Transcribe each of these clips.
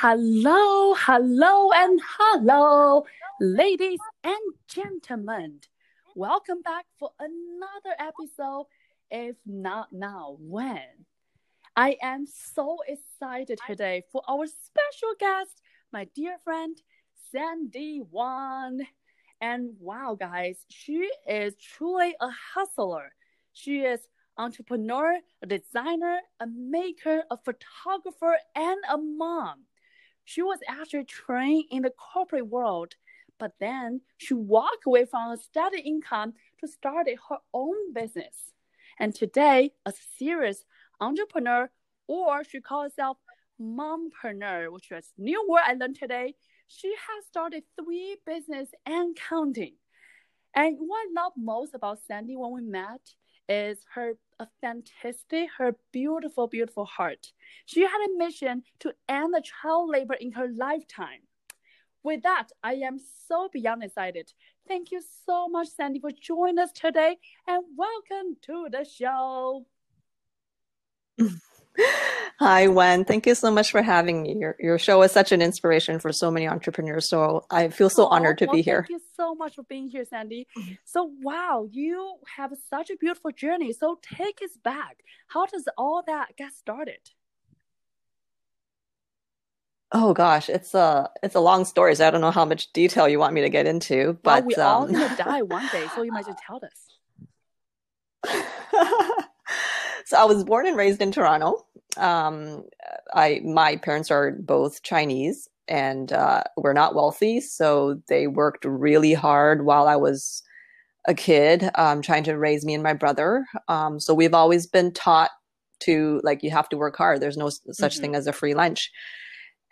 Hello, hello, and hello, ladies and gentlemen. Welcome back for another episode. If not now, when? I am so excited today for our special guest, my dear friend, Sandy Wan. And wow, guys, she is truly a hustler. She is entrepreneur, a designer, a maker, a photographer, and a mom. She was actually trained in the corporate world, but then she walked away from a steady income to start her own business. And today, a serious entrepreneur, or she calls herself mompreneur, which is new word I learned today. She has started three business and counting. And what I love most about Sandy when we met is her authenticity, her beautiful, beautiful heart. She had a mission to end the child labor in her lifetime. With that, I am so beyond excited. Thank you so much, Sandy, for joining us today, and welcome to the show. Hi, Wen. Thank you so much for having me. Your, your show is such an inspiration for so many entrepreneurs. So I feel so honored to well, be here. Thank you so much for being here, Sandy. So, wow, you have such a beautiful journey. So, take us back. How does all that get started? Oh gosh, it's a it's a long story. So I don't know how much detail you want me to get into, but well, we're um... all gonna die one day, so you might just tell us. so I was born and raised in Toronto. Um, I my parents are both Chinese and uh, we're not wealthy, so they worked really hard while I was a kid, um, trying to raise me and my brother. Um, so we've always been taught to like you have to work hard. There's no such mm-hmm. thing as a free lunch,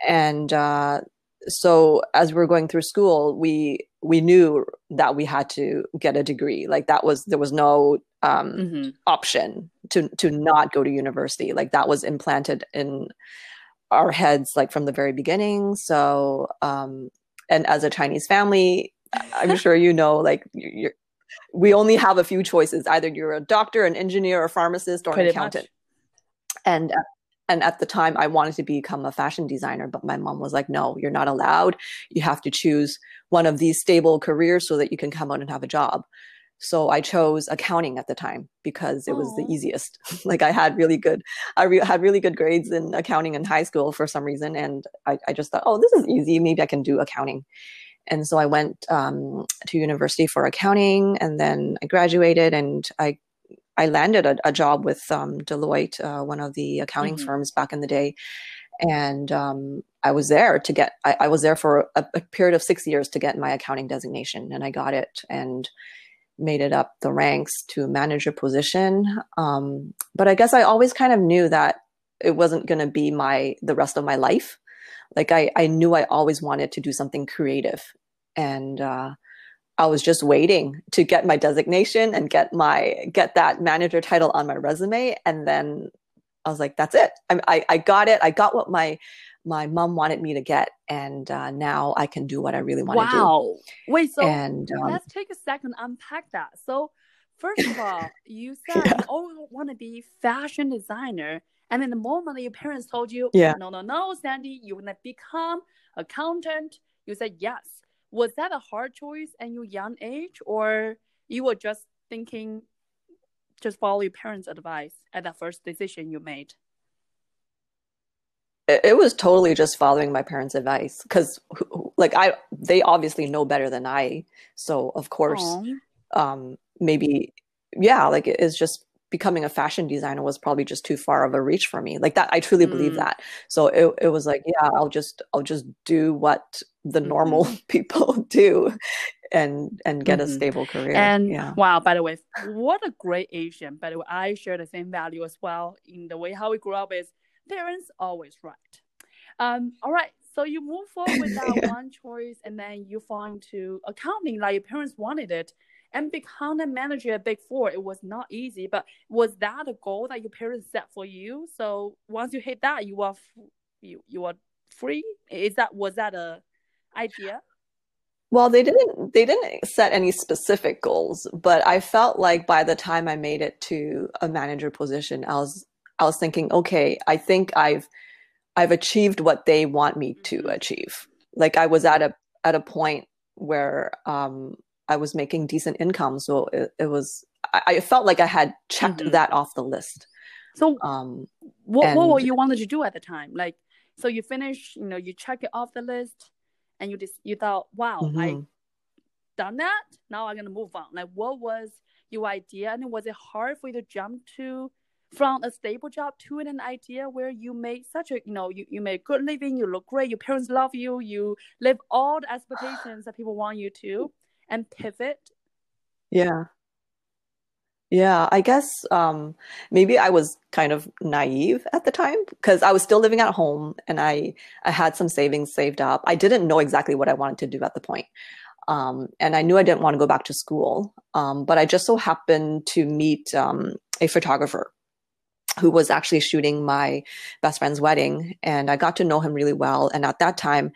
and uh, so as we were going through school, we we knew that we had to get a degree. Like that was there was no um, mm-hmm. option to to not go to university. Like that was implanted in our heads like from the very beginning. So um, and as a Chinese family, I'm sure you know like you're, we only have a few choices. Either you're a doctor, an engineer, a pharmacist, or Pretty an accountant. Much. And uh, and at the time i wanted to become a fashion designer but my mom was like no you're not allowed you have to choose one of these stable careers so that you can come out and have a job so i chose accounting at the time because it was the easiest. Like i had really good i re- had really good grades in accounting in high school for some reason and I, I just thought oh this is easy. Maybe i can do accounting. And so i went um, to university for accounting and then i graduated and i I landed a, a job with um, Deloitte, uh, one of the accounting mm-hmm. firms back in the day, and um, I was there to get. I, I was there for a, a, period of six years to get my accounting designation, and I got it. And made it up the ranks to manager position. Um, but I guess I always kind of knew that it wasn't going to be my the rest of my life. Like I, I knew I always wanted to do something creative, and uh, I was just waiting to get my designation and get my get that manager title on my resume, and then I was like, "That's it. I, I, I got it. I got what my my mom wanted me to get, and uh, now I can do what I really want wow. to do." Wow! Wait, so and, um, let's take a second unpack that. So, first of all, you said yeah. you always want to be fashion designer, and then the moment your parents told you, "Yeah, no, no, no, Sandy, you want to become accountant," you said yes was that a hard choice at your young age or you were just thinking just follow your parents advice at that first decision you made it was totally just following my parents advice because like i they obviously know better than i so of course Aww. um maybe yeah like it's just becoming a fashion designer was probably just too far of a reach for me like that i truly mm. believe that so it, it was like yeah i'll just i'll just do what the mm-hmm. normal people do and and get mm-hmm. a stable career and yeah. wow by the way what a great asian by the way i share the same value as well in the way how we grew up is parents always right um all right so you move forward with that yeah. one choice and then you fall into accounting like your parents wanted it and become a manager at Big Four. It was not easy, but was that a goal that your parents set for you? So once you hit that, you are you you are free. Is that was that a idea? Well, they didn't they didn't set any specific goals, but I felt like by the time I made it to a manager position, I was I was thinking, okay, I think I've I've achieved what they want me to Mhm. achieve. Like I was at a at a point where um, I was making decent income, so it, it was. I, I felt like I had checked Mhm. that off the list. So Um, what what were you wanted to do at the time? Like so you finish, you know, you check it off the list and you just you thought, wow, I mhm. done that. Now I'm gonna move on. Like what was your idea and was it hard for you to jump to from a stable job to an idea where you make such a you know, you, you made good living, you look great, your parents love you, you live all the expectations that people want you to and pivot. Yeah. Yeah, I guess um, maybe I was kind of naive at the time because I was still living at home and I I had some savings saved up. I didn't know exactly what I wanted to do at the point. Um, and I knew I didn't want to go back to school. Um, but I just so happened to meet um, a photographer who was actually shooting my best friend's wedding and I got to know him really well. And at that time,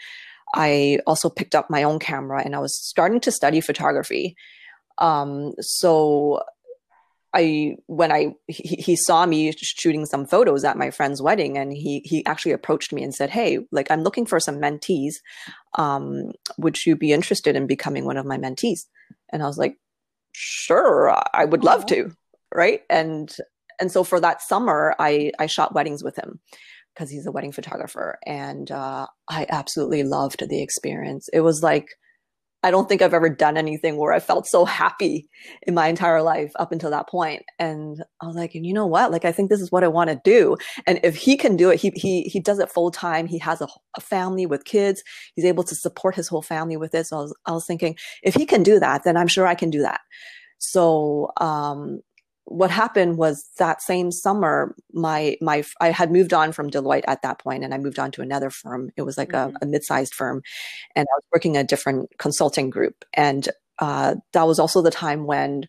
I also picked up my own camera and I was starting to study photography. Um, so I when I he, he saw me shooting some photos at my friend's wedding and he he actually approached me and said, "Hey, like I'm looking for some mentees. Um, would you be interested in becoming one of my mentees?" And I was like, "Sure, I would love to." Right? And and so for that summer, I I shot weddings with him because he's a wedding photographer and uh, I absolutely loved the experience. It was like I don't think I've ever done anything where I felt so happy in my entire life up until that point. And I was like, and you know what? Like, I think this is what I want to do. And if he can do it, he he he does it full time. He has a, a family with kids. He's able to support his whole family with it. So I was I was thinking, if he can do that, then I'm sure I can do that. So um, what happened was that same summer, my my I had moved on from Deloitte at that point, and I moved on to another firm. It was like Mhm. a, a mid-sized firm, and I was working a different consulting group. And uh, that was also the time when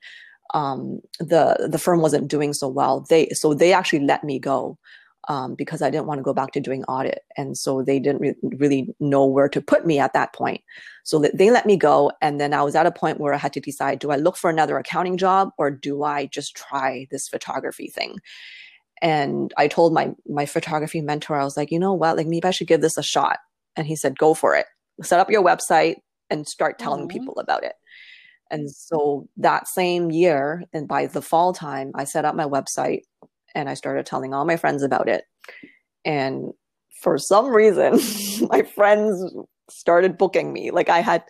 um, the the firm wasn't doing so well. They so they actually let me go um, because I didn't want to go back to doing audit, and so they didn't re- really know where to put me at that point. So they let me go, and then I was at a point where I had to decide: do I look for another accounting job, or do I just try this photography thing? And I told my my photography mentor, I was like, you know what, like maybe I should give this a shot. And he said, go for it. Set up your website and start telling Aw. people about it. And so that same year, and by the fall time, I set up my website and I started telling all my friends about it. And for some reason, my friends started booking me. Like I had,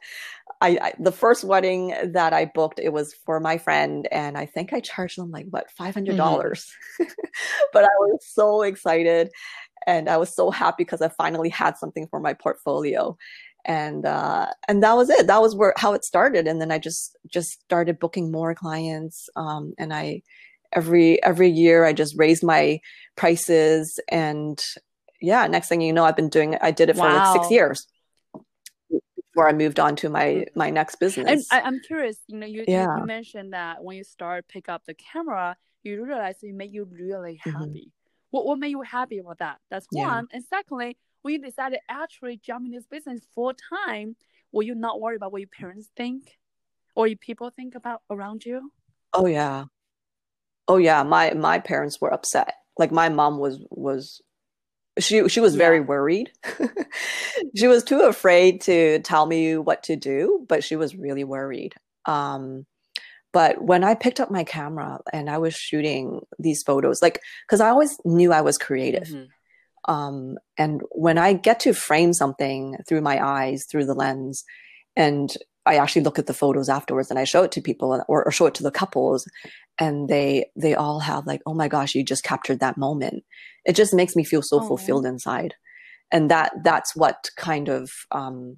I, I the first wedding that I booked, it was for my friend, and I think I charged them like what five hundred dollars. but I was so excited, and I was so happy because I finally had something for my portfolio and uh, and that was it. That was where how it started, and then I just just started booking more clients. Um, and I every every year I just raise my prices, and yeah, next thing you know, I've been doing. I did it for like six years before I moved on to my my next business. And I, I'm curious, you know, you, Yeah. you mentioned that when you start pick up the camera, you realize it made you really Mhm. happy. What what made you happy about that? That's Yeah. one. And secondly, when you decided actually jump in this business full time, were you not worried about what your parents think or your people think about around you? oh yeah, oh yeah. My my parents were upset. Like my mom was was she she was very Yeah. worried. she was too afraid to tell me what to do, but she was really worried. Um, but when I picked up my camera and I was shooting these photos, like because I always knew I was creative. Mhm. Um, and when I get to frame something through my eyes, through the lens, and I actually look at the photos afterwards and I show it to people or, or show it to the couples, and they they all have like, oh my gosh, you just captured that moment. It just makes me feel so Aw. fulfilled inside, and that that's what kind of um,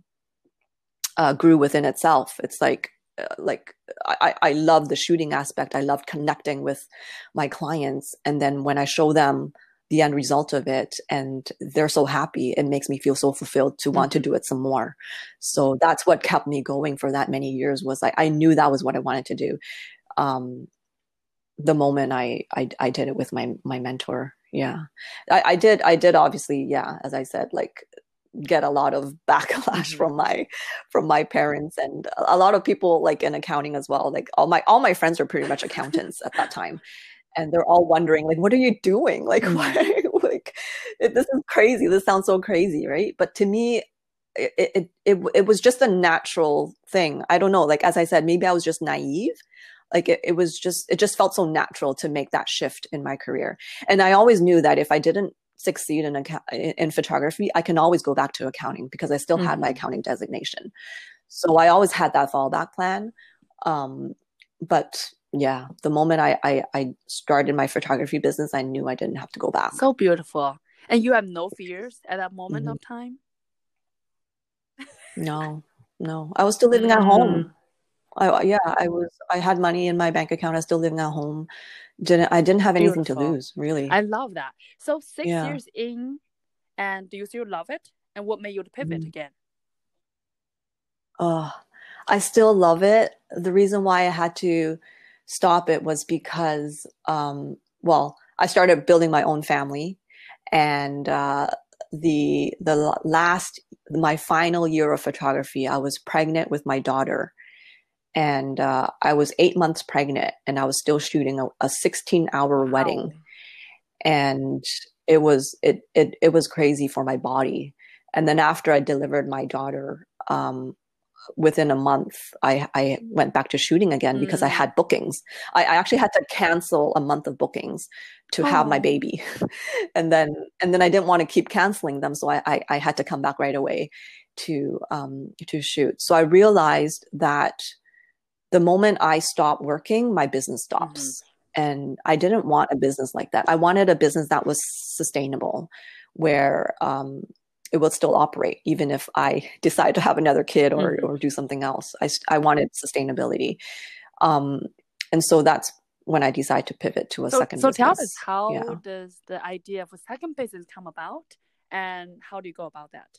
uh, grew within itself. It's like uh, like I, I love the shooting aspect. I love connecting with my clients, and then when I show them the end result of it and they're so happy it makes me feel so fulfilled to want to do it some more so that's what kept me going for that many years was like i knew that was what i wanted to do um the moment i i, I did it with my my mentor. Yeah. I, I did i did obviously yeah as i said like get a lot of backlash Mhm. from my from my parents and a lot of people like in accounting as well like all my all my friends are pretty much accountants at that time. And they're all wondering like what are you doing? Like Mm. why like it, this is crazy. This sounds so crazy right? But to me it, it it it was just a natural thing. I don't know like as i said maybe i was just naive like it, it was just it just felt so natural to make that shift in my career and i always knew that if i didn't succeed in account in, photography i can always go back to accounting because i still had my Mhm. accounting designation so i always had that fallback plan um but yeah the moment I, I i started my photography business i knew i didn't have to go back So beautiful. And you have no fears at that moment Mhm. of time? no no i was still living at Mm. home I, yeah i was i had money in my bank account i was still living at home didn't i didn't have anything to lose really I love that. So six Yeah. years in, and do you still love it? And what made you pivot Mhm. again? Oh, I still love it. The reason why I had to stop it was because, um, well, I started building my own family, and uh, the the last my final year of photography, I was pregnant with my daughter, and uh, I was eight months pregnant, and I was still shooting a, a 16 hour wedding Wow. and it was it it it was crazy for my body and then after i delivered my daughter um within a month i i went back to shooting again because i Mm. had bookings I, I actually had to cancel a month of bookings to have my Oh. baby and then and then i didn't want to keep canceling them so i i, I had to come back right away to um to shoot so i realized that the moment i stop working my business stops and I didn't want a business like that. I wanted a business that was sustainable, where um, it would still operate even if I decide to have another kid or Mhm. or do something else. I, I wanted sustainability, um, and so that's when I decided to pivot to a So, second so business. tell us, how Yeah. does the idea of a second business come about, and how do you go about that?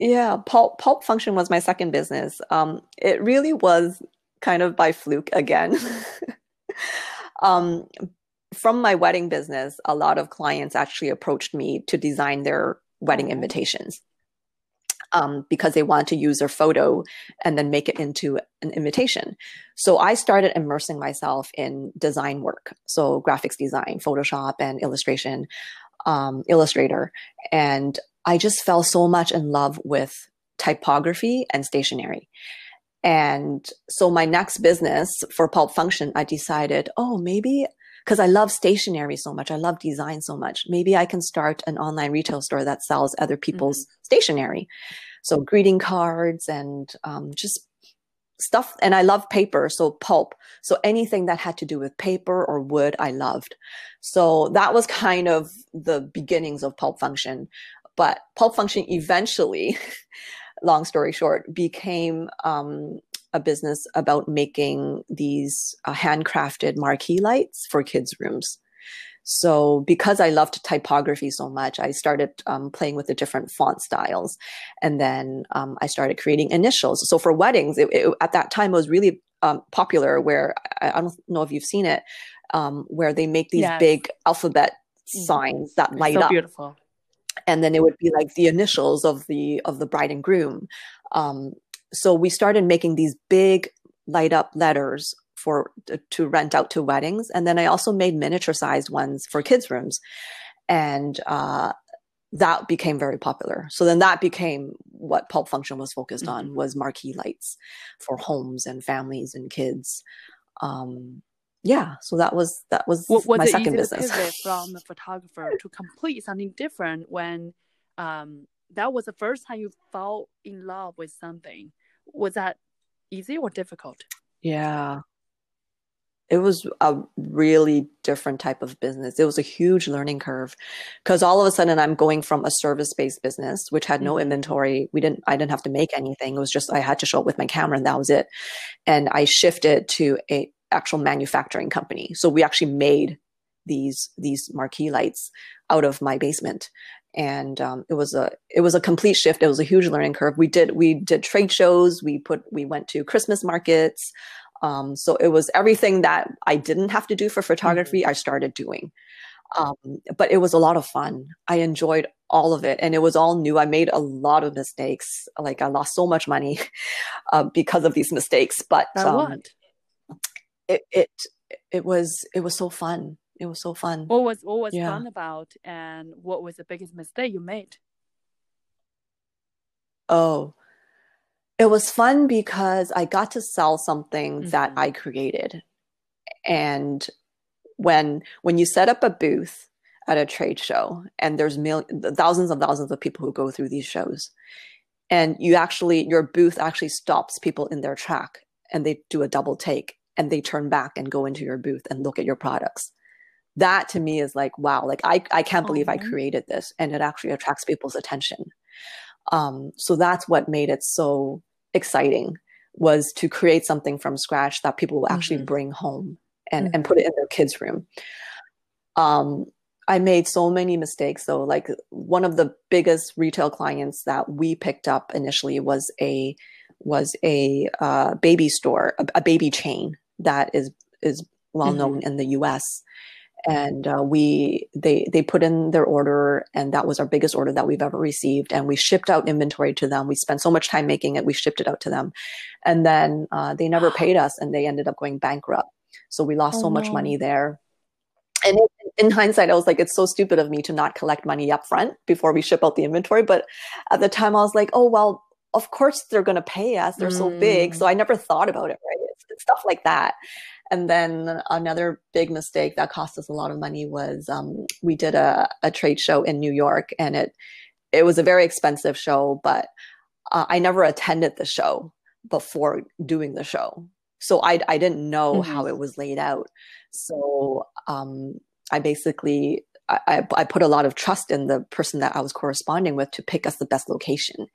Yeah, Pulp Pulp Function was my second business. Um, it really was kind of by fluke again. um, from my wedding business, a lot of clients actually approached me to design their wedding Oh. invitations um, because they wanted to use their photo and then make it into an invitation. So I started immersing myself in design work, so graphics design, Photoshop, and illustration, um, Illustrator, and I just fell so much in love with typography and stationery. And so my next business for Pulp Function, I decided, oh, maybe because I love stationery so much, I love design so much, maybe I can start an online retail store that sells other people's stationery. So greeting cards and um, just stuff. And I love paper, so pulp. So anything that had to do with paper or wood, I loved. So that was kind of the beginnings of Pulp Function. But Pulp Function eventually, long story short, became um, a business about making these uh, handcrafted marquee lights for kids' rooms. So, because I loved typography so much, I started um, playing with the different font styles, and then um, I started creating initials. So, for weddings, it, it, at that time, it was really um, popular. Where I, I, don't know if you've seen it, um, where they make these Yes. big alphabet Mhm. signs that light so up beautiful. And then it would be like the initials of the of the bride and groom. Um, so we started making these big light up letters for to rent out to weddings. And then i also made miniature sized ones for kids rooms. And uh, that became very popular. So then that became what pulp function was focused on Mhm. was marquee lights for homes and families and kids. Um, yeah so that was that was Wa- was my second business from a photographer to complete something different when um, that was the first time you fell in love with something? Was that easy or difficult? Yeah. It was a really different type of business. It was a huge learning curve because all of a sudden I'm going from a service-based business, which had no Mhm. inventory. We didn't, I didn't have to make anything. It was just, I had to show up with my camera and that was it. And I shifted to a actual manufacturing company. So we actually made these, these marquee lights out of my basement. And um, it was a it was a complete shift. It was a huge learning curve. We did we did trade shows. We put we went to Christmas markets. Um, so it was everything that I didn't have to do for photography. I started doing, um, but it was a lot of fun. I enjoyed all of it, and it was all new. I made a lot of mistakes. Like I lost so much money uh, because of these mistakes. But um? It, it it was it was so fun. It was so fun. What was what was Yeah. fun about, and what was the biggest mistake you made? Oh, it was fun because I got to sell something that Mhm. I created. And when when you set up a booth at a trade show and there's mil- thousands and thousands of people who go through these shows and you actually your booth actually stops people in their track and they do a double take and they turn back and go into your booth and look at your products. That to me is like wow, like I I can't believe I created this and it actually attracts people's attention. Um, so that's what made it so exciting was to create something from scratch that people will actually Mhm. bring home and, and put it in their kids' room. Um, I made so many mistakes though. Like one of the biggest retail clients that we picked up initially was a was a uh, baby store, a, a baby chain that is is well known in the U.S. And uh, we they they put in their order, and that was our biggest order that we've ever received. And we shipped out inventory to them. We spent so much time making it, we shipped it out to them, and then uh, they never paid us, and they ended up going bankrupt. So we lost Oh, so much no. money there. And in, in hindsight, I was like, it's so stupid of me to not collect money up front before we ship out the inventory. But at the time, I was like, oh well, of course they're going to pay us. They're so big, Mm. so I never thought about it. Right, it's, it's stuff like that. And then another big mistake that cost us a lot of money was um, we did a, a trade show in New York, and it it was a very expensive show, but uh, I never attended the show before doing the show, so I I didn't know Mhm. how it was laid out. So um, I basically I I put a lot of trust in the person that I was corresponding with to pick us the best location.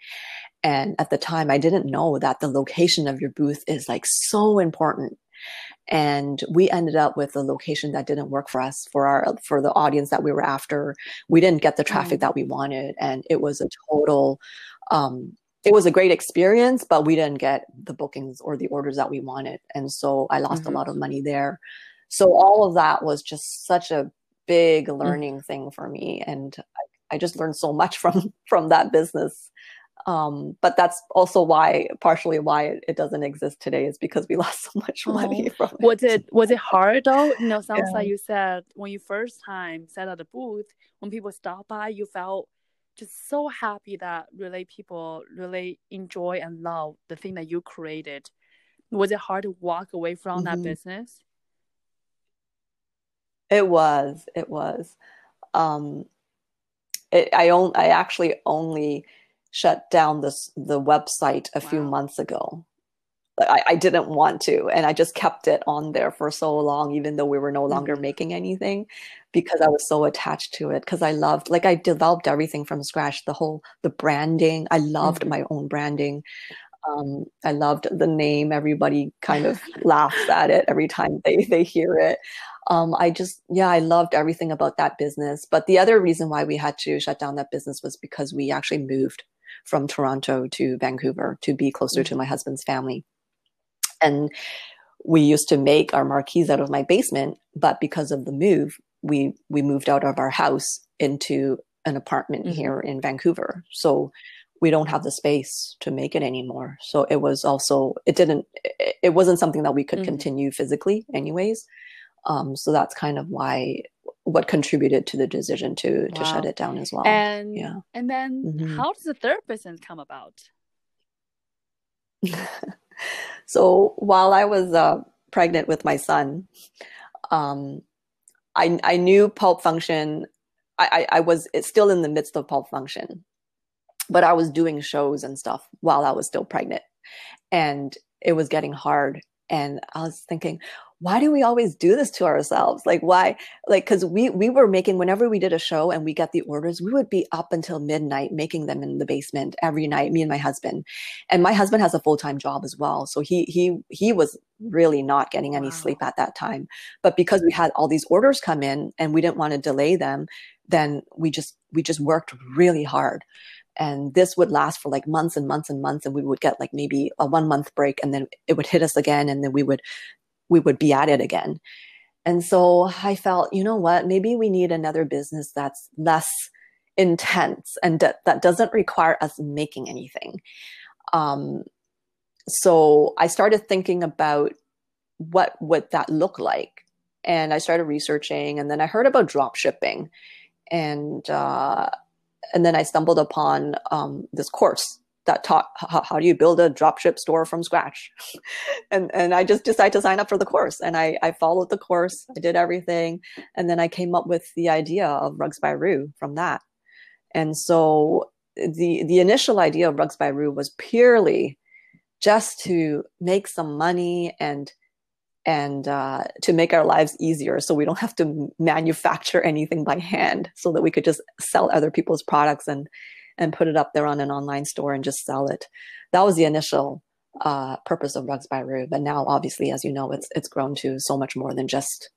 And at the time, I didn't know that the location of your booth is like so important. And we ended up with a location that didn't work for us for our for the audience that we were after. We didn't get the traffic Mm. that we wanted and it was a total um it was a great experience but we didn't get the bookings or the orders that we wanted. And so i lost Mhm. a lot of money there. So all of that was just such a big learning thing for me. And I, I just learned so much from from that business um, but that's also why partially why it, it doesn't exist today is because we lost so much money from it. Was it was it hard though? You know, sounds Yeah. like you said when you first time set at the booth, when people stop by, you felt just so happy that really people really enjoy and love the thing that you created. Was it hard to walk away from that Mhm. business? It was. It was. Um, it, I on, I actually only shut down this the website a few months ago. I, I didn't want to, and I just kept it on there for so long, even though we were no longer Mhm. making anything, because I was so attached to it. Because I loved, like, I developed everything from scratch. The whole the branding. I loved Mhm. my own branding. Um, I loved the name. Everybody kind of laughs at it every time they they hear it. Um, I just, yeah, I loved everything about that business. But the other reason why we had to shut down that business was because we actually moved from Toronto to Vancouver to be closer to Mhm. my husband's family. And we used to make our marquees out of my basement, but because of the move, we we moved out of our house into an apartment Mhm. here in Vancouver. So we don't have the space to make it anymore. So it was also it didn't it, wasn't something that we could Mhm. continue physically anyways. Um, so that's kind of why what contributed to the decision to to shut it down as well. And yeah. and then Mhm. how does the third business come about? so while I was uh, pregnant with my son, um, I I knew Pulp Function. I, I I was still in the midst of Pulp Function, but I was doing shows and stuff while I was still pregnant, and it was getting hard. And I was thinking, why do we always do this to ourselves? Like why? Like because we we were making whenever we did a show and we got the orders, we would be up until midnight making them in the basement every night. Me and my husband, and my husband has a full time job as well, so he he he was really not getting any Wow. sleep at that time. But because we had all these orders come in and we didn't want to delay them, then we just we just worked really hard and this would last for like months and months and months and we would get like maybe a one month break and then it would hit us again and then we would we would be at it again. And so i felt you know what? Maybe we need another business that's less intense and that, that doesn't require us making anything. Um, so i started thinking about what would that look like? And I started researching, and then I heard about drop shipping, and uh, and then I stumbled upon um, this course that taught how, how, do you build a dropship store from scratch? And and i just decided to sign up for the course and I, I followed the course i did everything and then i came up with the idea of Rugs by Roo from that. And so the the initial idea of Rugs by Roo was purely just to make some money and and uh, to make our lives easier so we don't have to manufacture anything by hand so that we could just sell other people's products and and put it up there on an online store and just sell it that was the initial uh, purpose of Rugs by Roo but now obviously as you know it's it's grown to so much more than just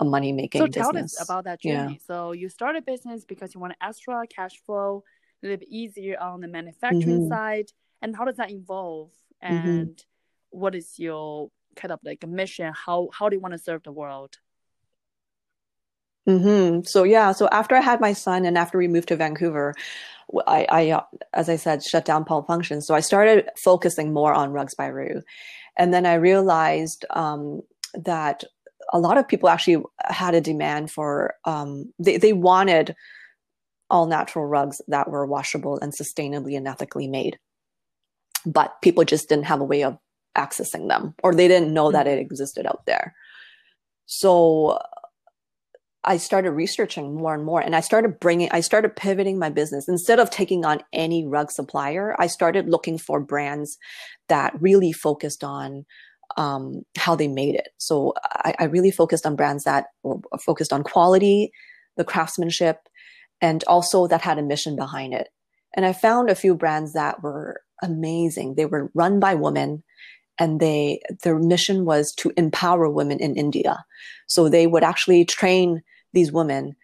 a money making so business. tell us about that journey yeah. so you started a business because you want extra cash flow a little bit easier on the manufacturing mm-hmm. side and how does that evolve mm-hmm. and mm-hmm. what is your kind of like mission how how do you want to serve the world mm-hmm. so yeah so after i had my son and after we moved to vancouver i, I uh, as i said shut down pulp function so i started focusing more on Rugs by Roo and then i realized um, that a lot of people actually had a demand for um, they, they wanted all natural rugs that were washable and sustainably and ethically made but people just didn't have a way of accessing them or they didn't know that it mm-hmm. existed out there. So I started researching more and more and I started bringing, I started pivoting my business. Instead of taking on any rug supplier, I started looking for brands that really focused on um, how they made it. So I, I really focused on brands that were focused on quality, the craftsmanship, and also that had a mission behind it. And I found a few brands that were amazing. They were run by women and they their mission was to empower women in India. So they would actually train these women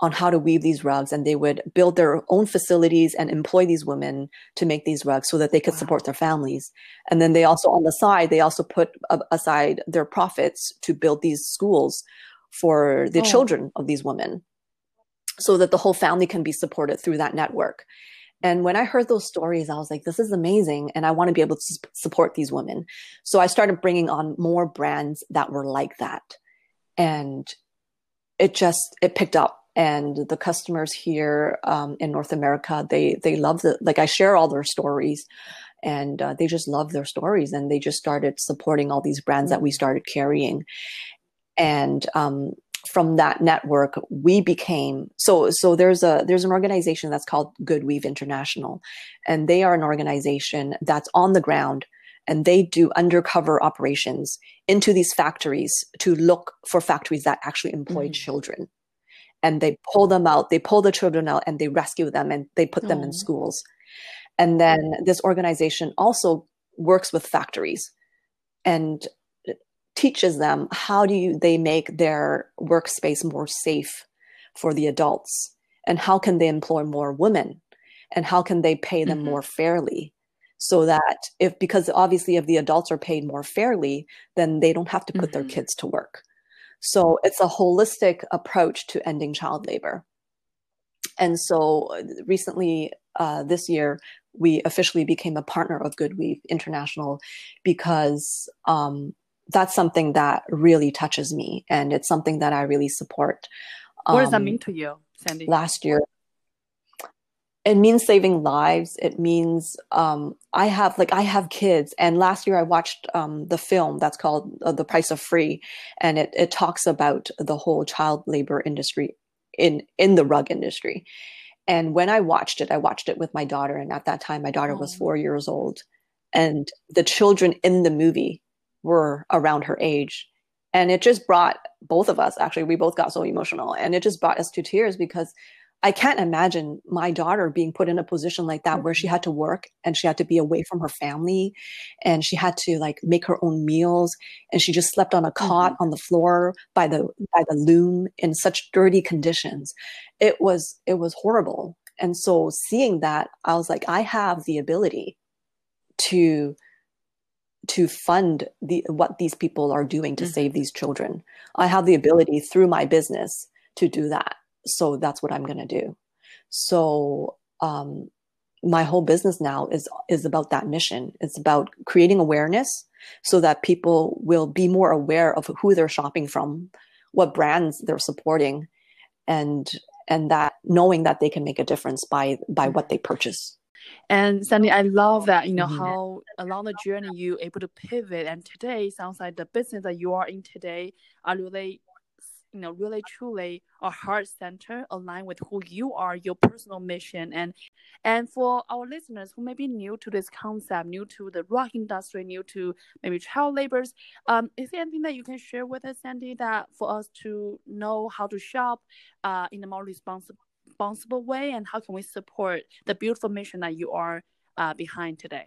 on how to weave these rugs and they would build their own facilities and employ these women to make these rugs so that they could wow. support their families and then they also on the side they also put aside their profits to build these schools for the oh. children of these women so that the whole family can be supported through that network and when I heard those stories, I was like, this is amazing. And I want to be able to support these women. So I started bringing on more brands that were like that. And it just, it picked up. And the customers here um, in North America, they, they love the, like I share all their stories and uh, they just love their stories. And they just started supporting all these brands that we started carrying. And um, from that network we became so so there's a there's an organization that's called GoodWeave international and they are an organization that's on the ground and they do undercover operations into these factories to look for factories that actually employ mm. children and they pull them out they pull the children out and they rescue them and they put them in schools and then this organization also works with factories and teaches them how do you, they make their workspace more safe for the adults and how can they employ more women and how can they pay them mm-hmm. more fairly so that if because obviously if the adults are paid more fairly then they don't have to put mm-hmm. their kids to work so it's a holistic approach to ending child labor and so uh, recently uh, this year we officially became a partner of GoodWeave International because um, that's something that really touches me and it's something that I really support. What um, does that um, mean to you, Sandy? Last year, it means saving lives. It means um, I have like I have kids, and last year I watched um, the film that's called uh, "The Price of Free," and it it talks about the whole child labor industry in in the rug industry. And when I watched it, I watched it with my daughter, and at that time, my daughter oh. was four years old, and the children in the movie were around her age. And it just brought both of us, actually, we both got so emotional and it just brought us to tears because I can't imagine my daughter being put in a position like that where she had to work and she had to be away from her family and she had to like make her own meals and she just slept on a cot mm-hmm. on the floor by the by the loom in such dirty conditions. It was it was horrible. And so seeing that, I was like, I have the ability to to fund the what these people are doing to mm-hmm. save these children. I have the ability through my business to do that. So that's what I'm going to do. So um, my whole business now is is about that mission. It's about creating awareness so that people will be more aware of who they're shopping from, what brands they're supporting and and that knowing that they can make a difference by by what they purchase and Sandy, I love that, you know, mm-hmm. how along the journey you able to pivot. And today sounds like the business that you are in today are really you know really truly a heart center aligned with who you are your personal mission. And and for our listeners who may be new to this concept new to the rock industry new to maybe child labors um is there anything that you can share with us sandy that for us to know how to shop uh in a more responsible responsible way? And how can we support the beautiful mission that you are uh, behind today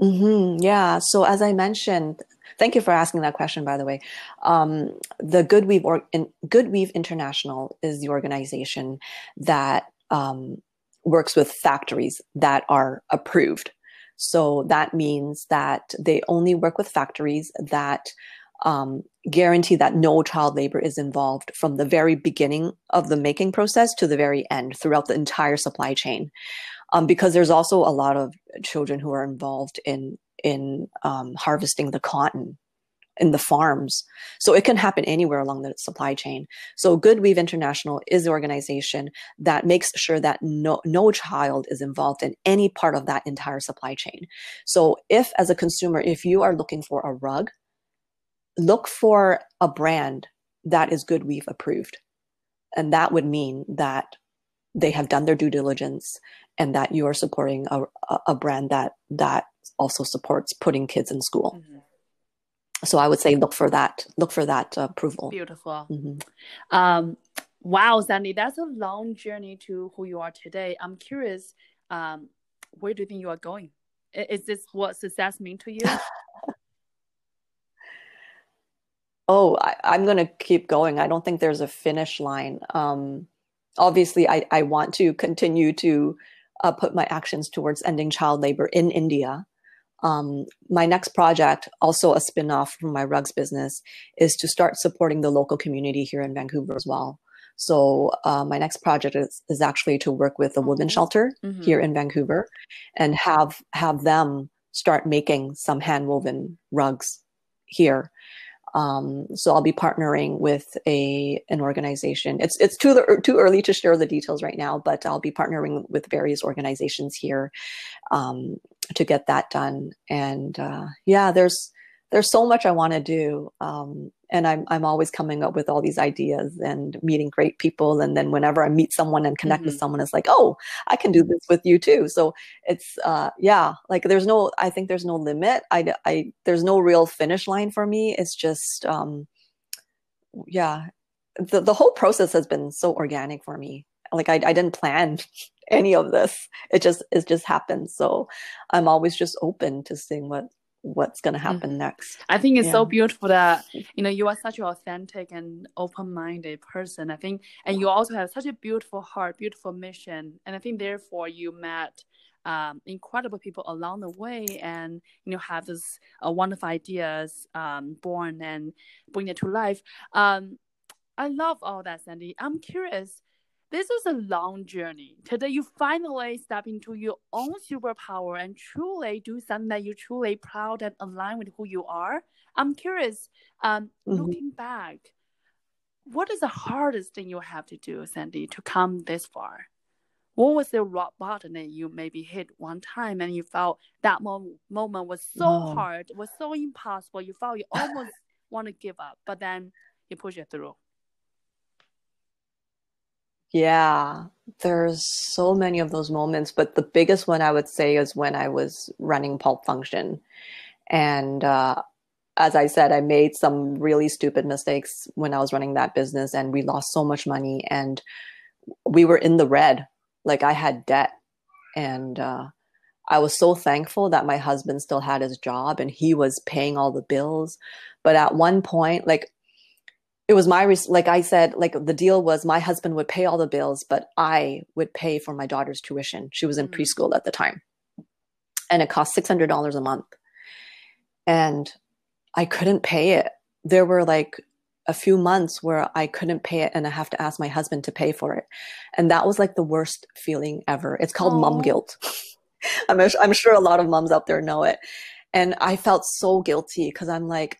Mm-hmm. Yeah. So as I mentioned, thank you for asking that question. By the way, um, the GoodWeave or in, GoodWeave International is the organization that um, works with factories that are approved. So that means that they only work with factories that um, guarantee that no child labor is involved from the very beginning of the making process to the very end throughout the entire supply chain um, because there's also a lot of children who are involved in in um, harvesting the cotton in the farms. So it can happen anywhere along the supply chain. So GoodWeave International is the organization that makes sure that no, no child is involved in any part of that entire supply chain. So if as a consumer, if you are looking for a rug, look for a brand that is GoodWeave approved. And that would mean that they have done their due diligence and that you are supporting a, a brand that that also supports putting kids in school. Mm-hmm. so i would say look for that look for that approval. Beautiful. Mm-hmm. um, wow sandy that's a long journey to who you are today. I'm curious um, where do you think you are going? Is this what success mean to you? Oh I, am going to keep going. I don't think there's a finish line. Um, obviously I, I want to continue to uh, put my actions towards ending child labor in India. Um, my next project, also a spin-off from my rugs business, is to start supporting the local community here in Vancouver as well. So uh, my next project is, is actually to work with a women's shelter mm-hmm. here in Vancouver, and have have them start making some hand woven rugs here. Um, so I'll be partnering with a an organization. It's it's too too early to share the details right now, but I'll be partnering with various organizations here um, to get that done. And uh, yeah, there's there's so much I want to do. Um, and I'm I'm always coming up with all these ideas and meeting great people. And then whenever I meet someone and connect mm-hmm. with someone, it's like, oh, I can do this with you too. So it's uh, yeah, like there's no, I think there's no limit. I, I there's no real finish line for me. It's just um, yeah, the the whole process has been so organic for me. Like I I didn't plan any of this. It just it just happened. So I'm always just open to seeing what what's going to happen mm. next. I think it's yeah. so beautiful that you know you are such an authentic and open-minded person. I think, and you also have such a beautiful heart, beautiful mission, and I think therefore you met um, incredible people along the way, and you know have this uh, wonderful ideas um, born and bring it to life. Um, I love all that, Sandy. I'm curious this is a long journey. Today, you finally step into your own superpower and truly do something that you're truly proud and aligned with who you are. I'm curious, um, mm-hmm. looking back, what is the hardest thing you have to do, Sandy, to come this far? What was the rock bottom that you maybe hit one time and you felt that mo- moment was so hard, was so impossible, you felt you almost want to give up, but then you push it through? Yeah, there's so many of those moments, but the biggest one I would say is when I was running Pulp Function. And uh, as I said, I made some really stupid mistakes when I was running that business, and we lost so much money, and we were in the red. Like I had debt, and uh, I was so thankful that my husband still had his job and he was paying all the bills. But at one point, like it was my like i said like the deal was my husband would pay all the bills but i would pay for my daughter's tuition. She was in mm-hmm. preschool at the time. And it cost $600 a month. And i couldn't pay it. There were like a few months where i couldn't pay it and i have to ask my husband to pay for it. And that was like the worst feeling ever. It's called Aww. mom guilt. I'm, I'm sure a lot of moms out there know it. And i felt so guilty because i'm like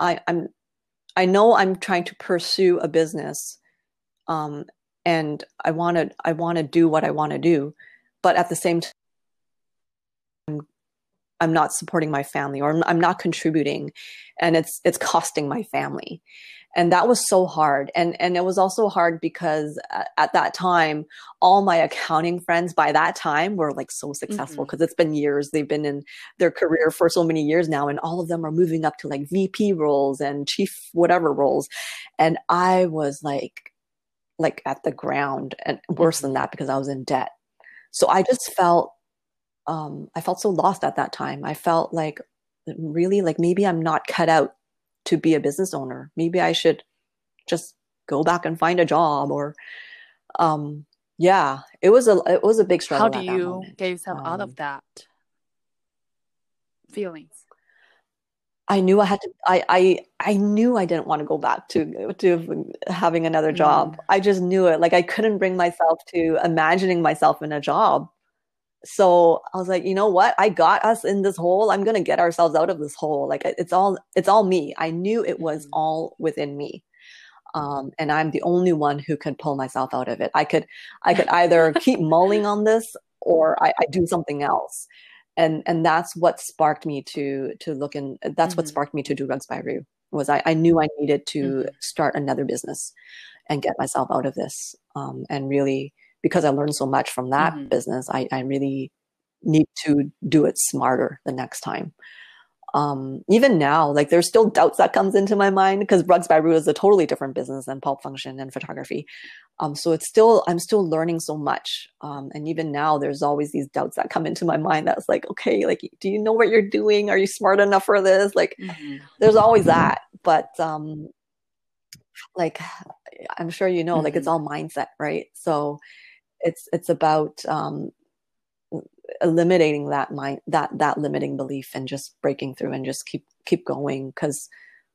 I, i'm I know I'm trying to pursue a business, um, and I want to I want to do what I want to do, but at the same time, I'm, I'm not supporting my family or I'm, I'm not contributing, and it's it's costing my family and that was so hard. And and it was also hard because at that time all my accounting friends by that time were like so successful because mm-hmm. it's been years. They've been in their career for so many years now and all of them are moving up to like vp roles and chief whatever roles. And i was like like at the ground and worse mm-hmm. than that because i was in debt. So i just felt um i felt so lost at that time. I felt like really like maybe i'm not cut out to be a business owner. Maybe I should just go back and find a job or um yeah, it was a it was a big struggle. How do you get yourself um, out of that feelings? I knew I had to I I I knew I didn't want to go back to to having another job. Mm. I just knew it. Like I couldn't bring myself to imagining myself in a job so i was like you know what? I got us in this hole. I'm gonna get ourselves out of this hole. Like it's all it's all me. I knew it was mm-hmm. all within me um, and i'm the only one who could pull myself out of it. I could i could either keep mulling on this or I, I, do something else. And and that's what sparked me to to look in that's mm-hmm. what sparked me to do Rugs by Roo was I, I knew i needed to mm-hmm. start another business and get myself out of this um, and really because I learned so much from that mm-hmm. business, I, I really need to do it smarter the next time. Um, even now, like there's still doubts that comes into my mind because Rugs by Roo is a totally different business than Pulp Function and photography. Um, so it's still, I'm still learning so much. Um, and even now there's always these doubts that come into my mind that's like, okay, like, do you know what you're doing? Are you smart enough for this? Like mm-hmm. there's always that, but, um, like, I'm sure you know, mm-hmm. like it's mm-hmm. all mindset, right? So it's it's about um, eliminating that mind that that limiting belief and just breaking through and just keep keep going because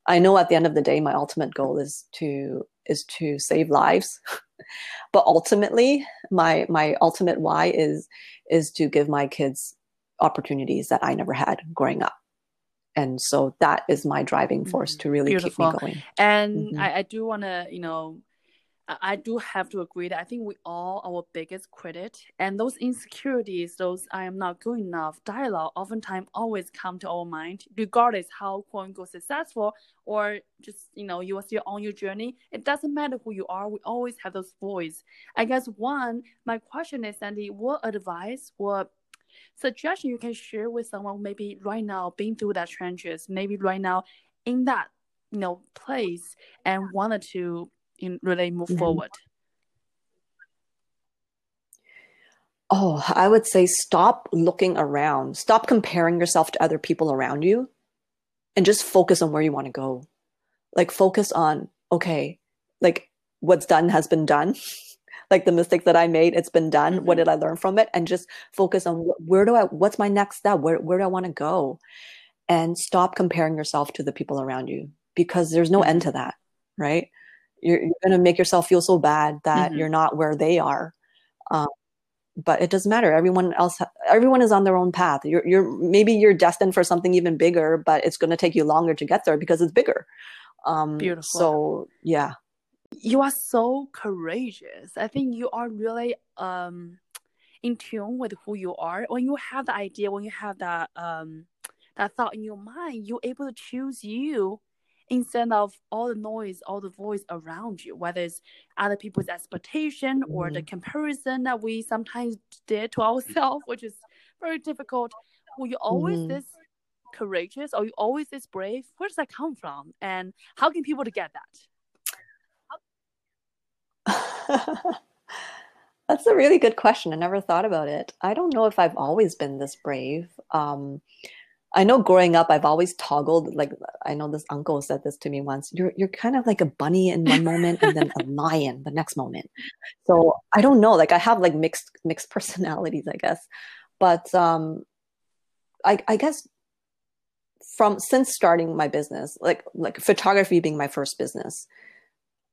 I know at the end of the day my ultimate goal is to is to save lives but ultimately my my ultimate why is is to give my kids opportunities that I never had growing up and so that is my driving force mm-hmm. to really Beautiful. keep me going and mm-hmm. I, I do want to you know I do have to agree that I think we all our biggest critic and those insecurities, those I am not good enough dialogue oftentimes always come to our mind, regardless how quote unquote successful or just you know you are still on your journey. It doesn't matter who you are, we always have those voice. I guess one, my question is Sandy, what advice, what suggestion you can share with someone maybe right now being through that trenches, maybe right now in that you know place and wanted to in really move mm-hmm. forward? Oh, I would say stop looking around. Stop comparing yourself to other people around you and just focus on where you want to go. Like focus on, okay, like what's done has been done. like the mistakes that I made, it's been done. Mm-hmm. What did I learn from it? And just focus on where do I what's my next step? Where where do I want to go? And stop comparing yourself to the people around you because there's no mm-hmm. end to that, right? You're, you're going to make yourself feel so bad that mm-hmm. you're not where they are. Um, but it doesn't matter. Everyone else everyone is on their own path. You're, you're maybe you're destined for something even bigger but it's going to take you longer to get there because it's bigger. Um beautiful. so yeah. You are so courageous. I think you are really um in tune with who you are. When you have the idea when you have that um that thought in your mind you're able to choose you instead of all the noise, all the voice around you, whether it's other people's expectation mm-hmm. or the mm-hmm. comparison that we sometimes did to ourselves, which is very difficult. Were you always mm-hmm. this courageous? Are you always this brave? Where does that come from? And how can people to get that? That's a really good question. I never thought about it. I don't know if I've always been this brave. Um, I know growing up, I've always toggled. Like I know this uncle said this to me once. You're you're kind of like a bunny in one moment and then a lion the next moment. So I don't know. Like I have like mixed mixed personalities, I guess. But um, I I guess from since starting my business, like like photography being my first business,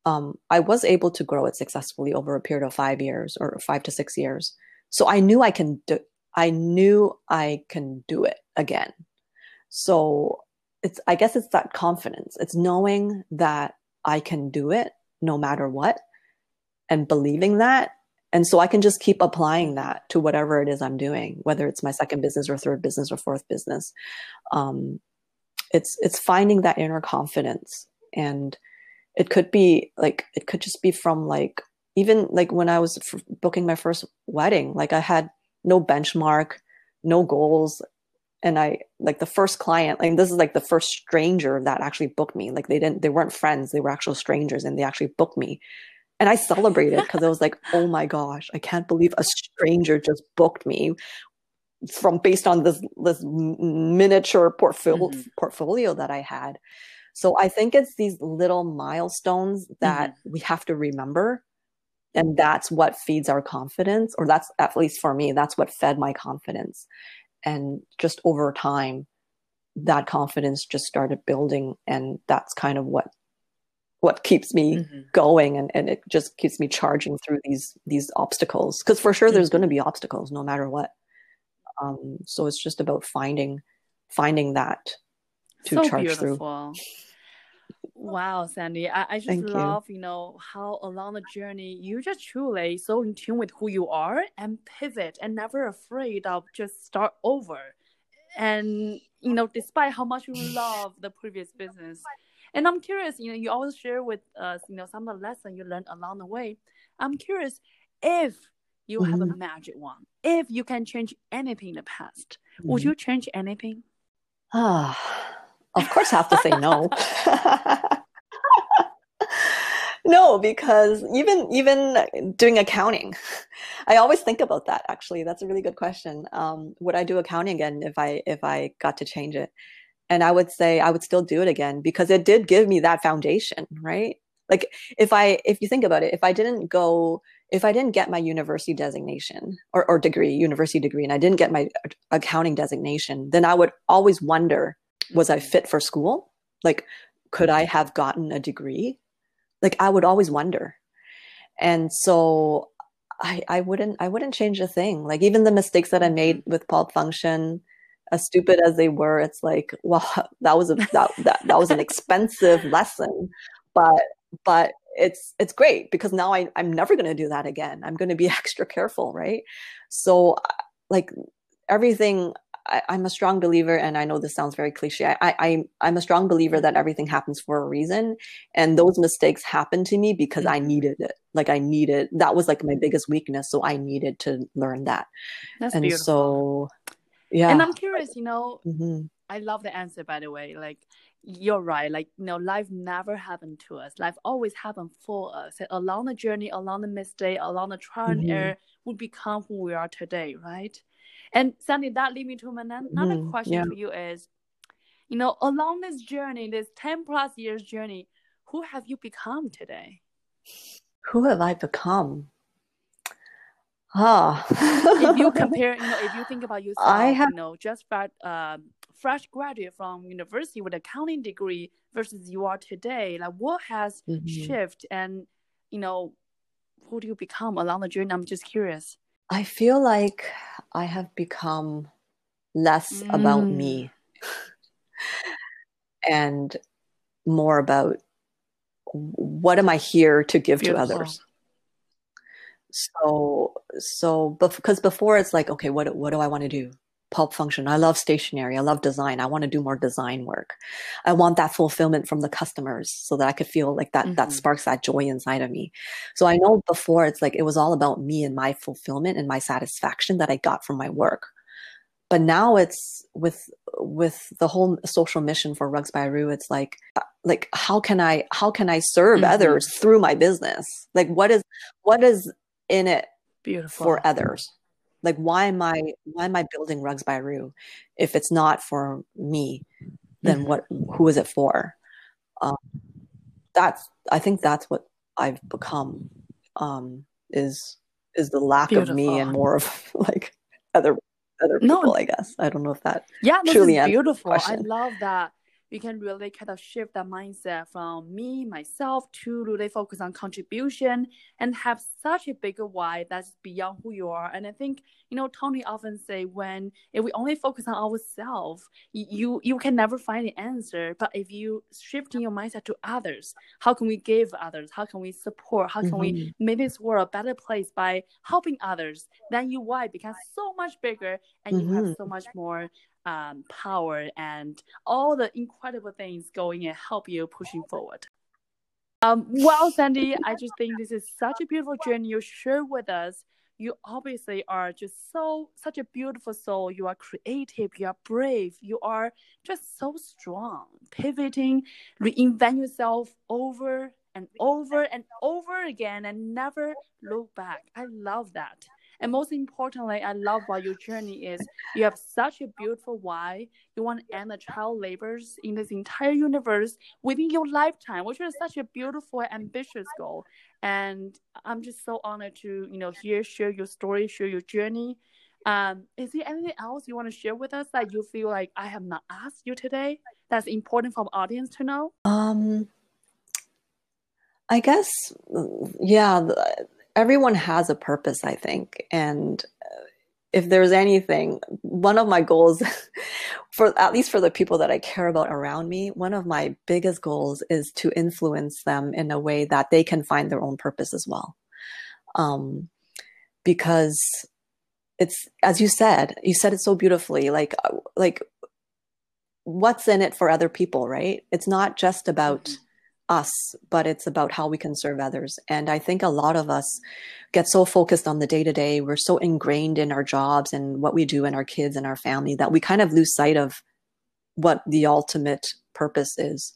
um, I was able to grow it successfully over a period of five years or five to six years. So I knew I can do. I knew I can do it again. So it's i guess it's that confidence. It's knowing that i can do it no matter what and believing that. And so i can just keep applying that to whatever it is i'm doing whether it's my second business or third business or fourth business. Um, it's it's finding that inner confidence. And it could be like it could just be from like even like when i was f- booking my first wedding like i had no benchmark no goals and i like the first client like this is like the first stranger that actually booked me like they didn't they weren't friends they were actual strangers and they actually booked me and i celebrated because i was like oh my gosh i can't believe a stranger just booked me from based on this this miniature portfolio mm-hmm. portfolio that i had so i think it's these little milestones that mm-hmm. we have to remember and that's what feeds our confidence or that's at least for me that's what fed my confidence and just over time that confidence just started building and that's kind of what what keeps me mm-hmm. going and, and it just keeps me charging through these these obstacles because for sure mm-hmm. there's going to be obstacles no matter what um, so it's just about finding finding that to so charge beautiful. through Wow, Sandy, I, I just Thank love, you. you know, how along the journey you just truly so in tune with who you are and pivot and never afraid of just start over. And, you know, despite how much you love the previous business. And I'm curious, you know, you always share with us, you know, some of the lessons you learned along the way. I'm curious if you mm-hmm. have a mm-hmm. magic one, if you can change anything in the past, mm-hmm. would you change anything? Ah. Of course, I have to say no. no, because even even doing accounting, I always think about that. Actually, that's a really good question. Um, would I do accounting again if I if I got to change it? And I would say I would still do it again because it did give me that foundation, right? Like if I if you think about it, if I didn't go if I didn't get my university designation or, or degree, university degree, and I didn't get my accounting designation, then I would always wonder was I fit for school? Like, could I mm-hmm. have gotten a degree? Like, I would always wonder. And so I, I wouldn't, I wouldn't change a thing. Like, even the mistakes that I mm-hmm. made with Pulp Function, as stupid as they were, it's like, well, that was a, that, that, that was an expensive lesson, but, but it's, it's great because now I, I'm never going to do that again. I'm going to be extra careful. Right. So like everything I, am a strong believer, and I know this sounds very cliche. I, I I'm a strong believer that everything happens for a reason, and those mistakes happened to me because I mm-hmm. needed it. Like I needed that was like my biggest weakness, so I needed to learn that. That's and beautiful. so, yeah. And I'm curious, you know, mm-hmm. I love the answer by the way. Like you're right. Like you know, life never happened to us. Life always happened for us. And along the journey, along the mistake, along the trial and mm-hmm. error, we become who we are today, right? And Sandy, that lead me to another mm, question yeah. for you is, you know, along this journey, this 10 plus years journey, who have you become today? Who have I become? Ah. if you compare, you know, if you think about yourself, I have... you know, just fresh, uh, fresh graduate from university with accounting degree versus you are today, like what has mm-hmm. shifted and, you know, who do you become along the journey? I'm just curious. I feel like I have become less mm. about me and more about what am I here to give Beautiful. to others. So, so because before it's like, okay, what what do I want to do? Pulp function. I love stationery. I love design. I want to do more design work. I want that fulfillment from the customers so that I could feel like that, mm-hmm. that sparks that joy inside of me. So I know before it's like, it was all about me and my fulfillment and my satisfaction that I got from my work. But now it's with, with the whole social mission for Rugs by Roo, it's like, like, how can I, how can I serve mm-hmm. others through my business? Like, what is, what is in it Beautiful. for others? Like why am i why am i building Rugs by Roo? If it's not for me then mm-hmm. what who is it for? Um, that's i think that's what i've become um, is is the lack Beautiful. of me and more of like other other people no, i guess. I don't know if that yeah this is beautiful. I love that you can really kind of shift that mindset from me, myself, to really focus on contribution and have such a bigger why that's beyond who you are. And I think, you know, Tony often say when if we only focus on ourselves, you you can never find the answer. But if you shifting your mindset to others, how can we give others? How can we support? How can mm-hmm. we make this world a better place by helping others? Then your why becomes so much bigger and mm-hmm. you have mm-hmm. so much more um, power and all the incredible things going and help you pushing forward. Um, well, Sandy, I just think this is such a beautiful journey you share with us. You obviously are just so such a beautiful soul. You are creative. You are brave. You are just so strong, pivoting, reinvent yourself over and over and over again, and never look back. I love that. And most importantly, I love what your journey is. You have such a beautiful why. You want to end the child labors in this entire universe within your lifetime, which is such a beautiful, ambitious goal. And I'm just so honored to, you know, hear, share your story, share your journey. Um, is there anything else you want to share with us that you feel like I have not asked you today that's important for audience to know? Um, I guess, yeah, everyone has a purpose, I think. And uh, if there's anything, one of my goals for at least for the people that I care about around me, one of my biggest goals is to influence them in a way that they can find their own purpose as well. Um, because it's, as you said, you said it so beautifully, like, uh, like what's in it for other people, right? It's not just about, mm-hmm us, but it's about how we can serve others. And I think a lot of us get so focused on the day to day. We're so ingrained in our jobs and what we do and our kids and our family that we kind of lose sight of what the ultimate purpose is.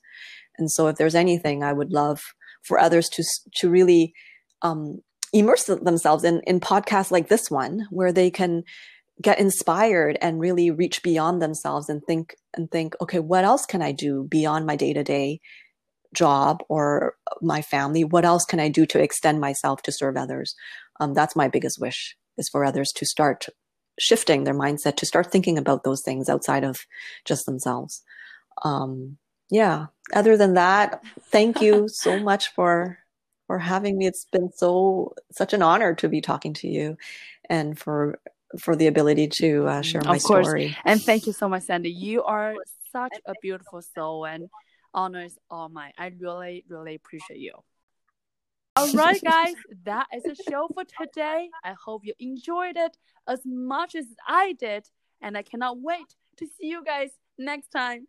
And so if there's anything I would love for others to, to really, um, immerse themselves in, in podcasts like this one, where they can get inspired and really reach beyond themselves and think and think, okay, what else can I do beyond my day to day job or my family what else can i do to extend myself to serve others? Um, that's my biggest wish is for others to start shifting their mindset to start thinking about those things outside of just themselves. Um, yeah other than that thank you so much for for having me. It's been so such an honor to be talking to you and for for the ability to uh, share my of course. story. And thank you so much sandy. You are such a beautiful soul and honors all mine. I really, really appreciate you. All right, guys, that is the show for today. I hope you enjoyed it as much as I did, and I cannot wait to see you guys next time.